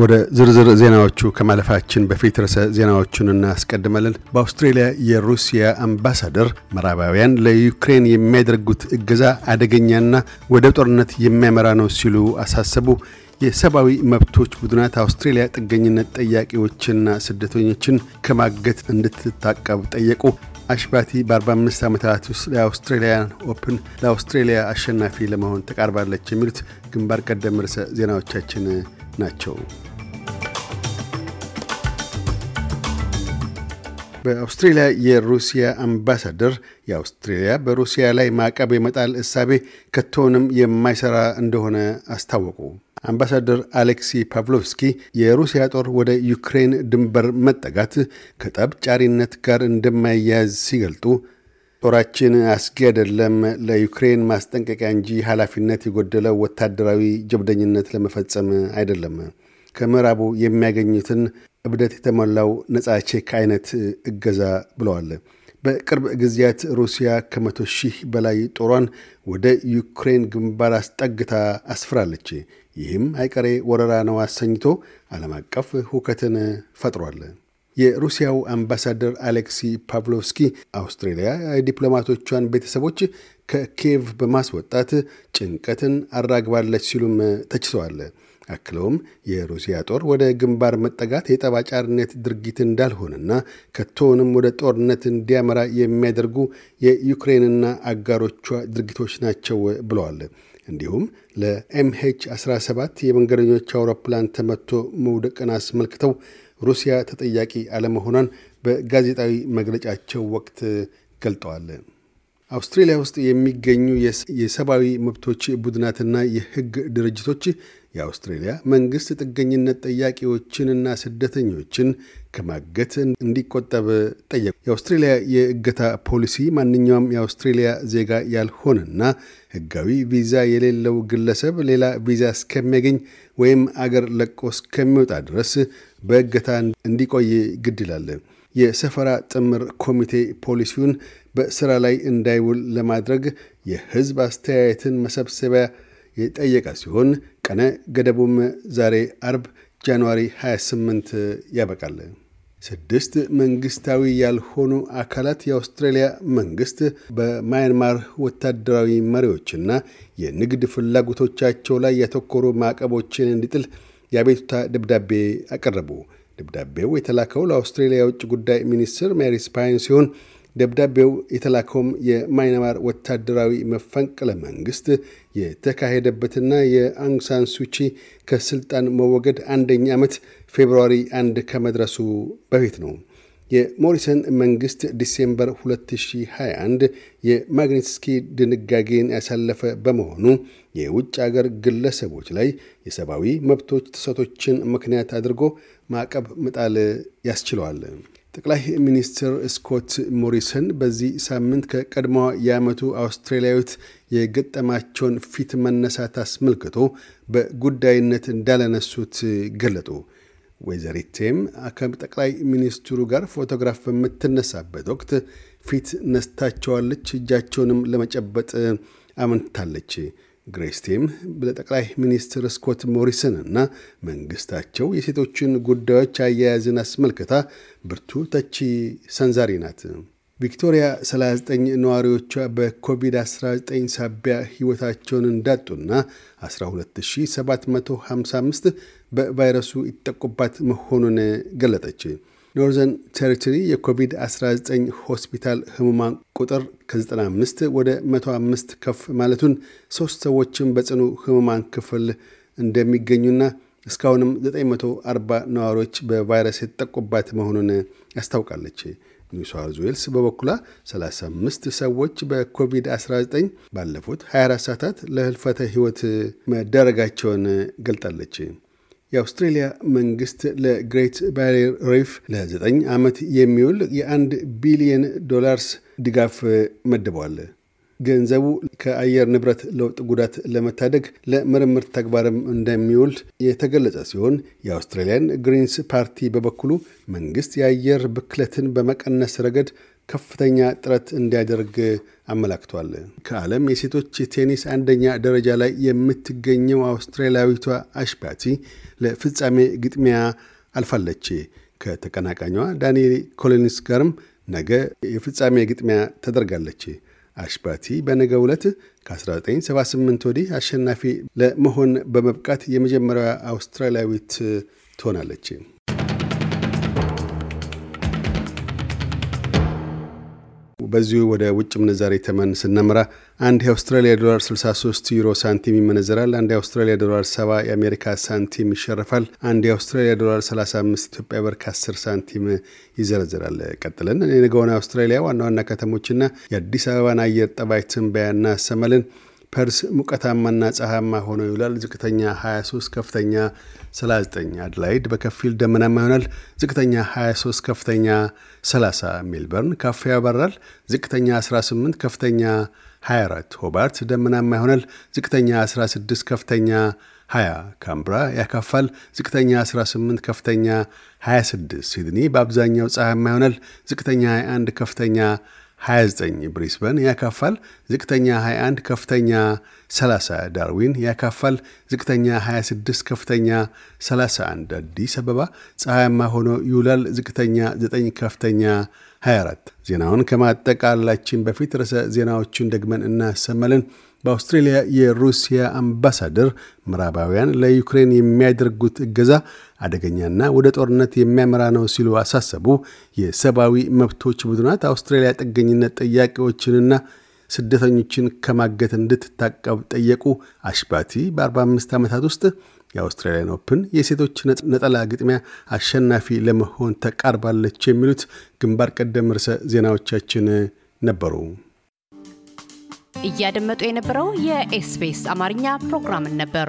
ወደ ዝርዝር ዜናዎቹ ከማለፋችን በፊት ርዕሰ ዜናዎቹን እናስቀድመልን። በአውስትሬልያ የሩሲያ አምባሳደር ምዕራባውያን ለዩክሬን የሚያደርጉት እገዛ አደገኛና ወደ ጦርነት የሚያመራ ነው ሲሉ አሳሰቡ። የሰብአዊ መብቶች ቡድናት አውስትሬልያ ጥገኝነት ጠያቂዎችና ስደተኞችን ከማገት እንድትታቀብ ጠየቁ። አሽ ባርቲ በ45 ዓመታት ውስጥ የ Australian Open ለአውስትሬሊያ አሸናፊ ለመሆን ተቃርባለች። የሚሉት ግንባር ቀደም ርዕሰ ዜናዎቻችን ናቸው። በአውስትሬልያ የሩሲያ አምባሳደር የአውስትሬልያ በሩሲያ ላይ ማዕቀብ የመጣል እሳቤ ከቶውንም የማይሰራ እንደሆነ አስታወቁ። አምባሳደር አሌክሲ ፓቭሎቭስኪ የሩሲያ ጦር ወደ ዩክሬን ድንበር መጠጋት ከጠብ ጫሪነት ጋር እንደማያያዝ ሲገልጡ ጦራችን አስጊ አይደለም፣ ለዩክሬን ማስጠንቀቂያ እንጂ ኃላፊነት የጎደለው ወታደራዊ ጀብደኝነት ለመፈጸም አይደለም። ከምዕራቡ የሚያገኙትን እብደት የተሞላው ነጻ ቼክ አይነት እገዛ ብለዋል። በቅርብ ጊዜያት ሩሲያ ከመቶ ሺህ በላይ ጦሯን ወደ ዩክሬን ግንባር አስጠግታ አስፍራለች። ይህም አይቀሬ ወረራ ነው አሰኝቶ ዓለም አቀፍ ሁከትን ፈጥሯል። የሩሲያው አምባሳደር አሌክሲ ፓቭሎቭስኪ አውስትሬልያ የዲፕሎማቶቿን ቤተሰቦች ከኪየቭ በማስወጣት ጭንቀትን አራግባለች ሲሉም ተችተዋል። አክለውም የሩሲያ ጦር ወደ ግንባር መጠጋት የጠባጫሪነት ድርጊት እንዳልሆነና ከቶውንም ወደ ጦርነት እንዲያመራ የሚያደርጉ የዩክሬንና አጋሮቿ ድርጊቶች ናቸው ብለዋል። እንዲሁም ለኤምኤች 17 የመንገደኞች አውሮፕላን ተመቶ መውደቅን አስመልክተው ሩሲያ ተጠያቂ አለመሆኗን በጋዜጣዊ መግለጫቸው ወቅት ገልጠዋል። አውስትሬሊያ ውስጥ የሚገኙ የሰብአዊ መብቶች ቡድናትና የሕግ ድርጅቶች የአውስትሬሊያ መንግሥት ጥገኝነት ጠያቂዎችንና ስደተኞችን ከማገት እንዲቆጠብ ጠየቁ። የአውስትሬሊያ የእገታ ፖሊሲ ማንኛውም የአውስትሬሊያ ዜጋ ያልሆነና ሕጋዊ ቪዛ የሌለው ግለሰብ ሌላ ቪዛ እስከሚያገኝ ወይም አገር ለቆ እስከሚወጣ ድረስ በእገታ እንዲቆይ ግድ ይላል። የሰፈራ ጥምር ኮሚቴ ፖሊሲውን በሥራ ላይ እንዳይውል ለማድረግ የሕዝብ አስተያየትን መሰብሰቢያ የጠየቀ ሲሆን ቀነ ገደቡም ዛሬ አርብ ጃንዋሪ 28 ያበቃል። ስድስት መንግስታዊ ያልሆኑ አካላት የአውስትራሊያ መንግስት በማያንማር ወታደራዊ መሪዎችና የንግድ ፍላጎቶቻቸው ላይ ያተኮሩ ማዕቀቦችን እንዲጥል የአቤቱታ ደብዳቤ አቀረቡ። ደብዳቤው የተላከው ለአውስትሬሊያ የውጭ ጉዳይ ሚኒስትር ማሪስ ፔይን ሲሆን ደብዳቤው የተላከውም የማይናማር ወታደራዊ መፈንቅለ መንግስት የተካሄደበትና የአንግ ሳን ሱቺ ከስልጣን መወገድ አንደኛ ዓመት February አንድ ከመድረሱ በፊት ነው። የሞሪሰን መንግስት December 2021 የማግኒትስኪ ድንጋጌን ያሳለፈ በመሆኑ የውጭ አገር ግለሰቦች ላይ የሰብአዊ መብቶች ጥሰቶችን ምክንያት አድርጎ ማዕቀብ መጣል ያስችለዋል። ጠቅላይ ሚኒስትር ስኮት ሞሪሰን በዚህ ሳምንት ከቀድሞዋ የዓመቱ አውስትራሊያዊት የገጠማቸውን ፊት መነሳት አስመልክቶ በጉዳይነት እንዳለነሱት ገለጡ። ወይዘሪቴም ከጠቅላይ ሚኒስትሩ ጋር ፎቶግራፍ በምትነሳበት ወቅት ፊት ነስታቸዋለች፣ እጃቸውንም ለመጨበጥ አመንታለች። ግሬስቴም ለጠቅላይ ሚኒስትር ስኮት ሞሪሰን እና መንግስታቸው የሴቶችን ጉዳዮች አያያዝን አስመልክታ ብርቱ ተቺ ሰንዛሪ ናት። ቪክቶሪያ 39 ነዋሪዎቿ በኮቪድ-19 ሳቢያ ሕይወታቸውን እንዳጡና 12755 በቫይረሱ ይጠቁባት መሆኑን ገለጠች። ኖርዘርን ቴሪቶሪ የኮቪድ-19 ሆስፒታል ህሙማን ቁጥር ከ95 ወደ 105 ከፍ ማለቱን፣ ሶስት ሰዎችም በጽኑ ህሙማን ክፍል እንደሚገኙና እስካሁንም 940 ነዋሪዎች በቫይረስ የተጠቁባት መሆኑን ያስታውቃለች። ኒው ሳውዝ ዌልስ በበኩሏ 35 ሰዎች በኮቪድ-19 ባለፉት 24 ሰዓታት ለህልፈተ ህይወት መዳረጋቸውን ገልጣለች። የአውስትሬሊያ መንግስት ለግሬት ባሪየር ሪፍ ለዘጠኝ ዓመት የሚውል የአንድ ቢሊየን ዶላርስ ድጋፍ መድበዋል። ገንዘቡ ከአየር ንብረት ለውጥ ጉዳት ለመታደግ ለምርምር ተግባርም እንደሚውል የተገለጸ ሲሆን የአውስትራሊያን ግሪንስ ፓርቲ በበኩሉ መንግስት የአየር ብክለትን በመቀነስ ረገድ ከፍተኛ ጥረት እንዲያደርግ አመላክቷል። ከዓለም የሴቶች ቴኒስ አንደኛ ደረጃ ላይ የምትገኘው አውስትራሊያዊቷ አሽ ባርቲ ለፍጻሜ ግጥሚያ አልፋለች። ከተቀናቃኟ ዳንኤል ኮሊንስ ጋርም ነገ የፍጻሜ ግጥሚያ ታደርጋለች። አሽ ባርቲ በነገ ዕለት ከ1978 ወዲህ አሸናፊ ለመሆን በመብቃት የመጀመሪያዋ አውስትራሊያዊት ትሆናለች። በዚሁ ወደ ውጭ ምንዛሬ ተመን ስናመራ አንድ የአውስትራሊያ ዶላር 63 ዩሮ ሳንቲም ይመነዘራል። አንድ የአውስትራሊያ ዶላር 70 የአሜሪካ ሳንቲም ይሸርፋል። አንድ የአውስትራሊያ ዶላር 35 ኢትዮጵያ ብር ከ10 ሳንቲም ይዘረዝራል። ቀጥለን የነገውን አውስትራሊያ ዋና ዋና ከተሞችና የአዲስ አበባን አየር ጠባይ ትንበያ እናሰማለን። ፐርስ ሙቀታማና ፀሐያማ ሆኖ ይውላል። ዝቅተኛ 23፣ ከፍተኛ 39። አድላይድ በከፊል ደመናማ ይሆናል። ዝቅተኛ 23፣ ከፍተኛ 30። ሜልበርን ካፋ ያበራል። ዝቅተኛ 18፣ ከፍተኛ 24። ሆባርት ደመናማ ይሆናል። ዝቅተኛ 16፣ ከፍተኛ 20። ካምብራ ያካፋል። ዝቅተኛ 18፣ ከፍተኛ 26። ሲድኒ በአብዛኛው ፀሐያማ ይሆናል። ዝቅተኛ 21፣ ከፍተኛ 29 ብሪስበን ያካፋል። ዝቅተኛ 21 ከፍተኛ 30 ዳርዊን ያካፋል። ዝቅተኛ 26 ከፍተኛ 31 አዲስ አበባ ፀሐያማ ሆኖ ይውላል። ዝቅተኛ 9 ከፍተኛ 24 ዜናውን ከማጠቃላችን በፊት ርዕሰ ዜናዎችን ደግመን እናሰማለን። በአውስትሬልያ የሩሲያ አምባሳደር ምዕራባውያን ለዩክሬን የሚያደርጉት እገዛ አደገኛና ወደ ጦርነት የሚያመራ ነው ሲሉ አሳሰቡ። የሰብአዊ መብቶች ቡድናት አውስትራሊያ ጥገኝነት ጠያቂዎችንና ስደተኞችን ከማገት እንድትታቀብ ጠየቁ። አሽ ባርቲ በ45 ዓመታት ውስጥ የ Australian Open የሴቶች ነጠላ ግጥሚያ አሸናፊ ለመሆን ተቃርባለች። የሚሉት ግንባር ቀደም ርዕሰ ዜናዎቻችን ነበሩ። እያደመጡ የነበረው የኤስቢኤስ አማርኛ ፕሮግራምን ነበር።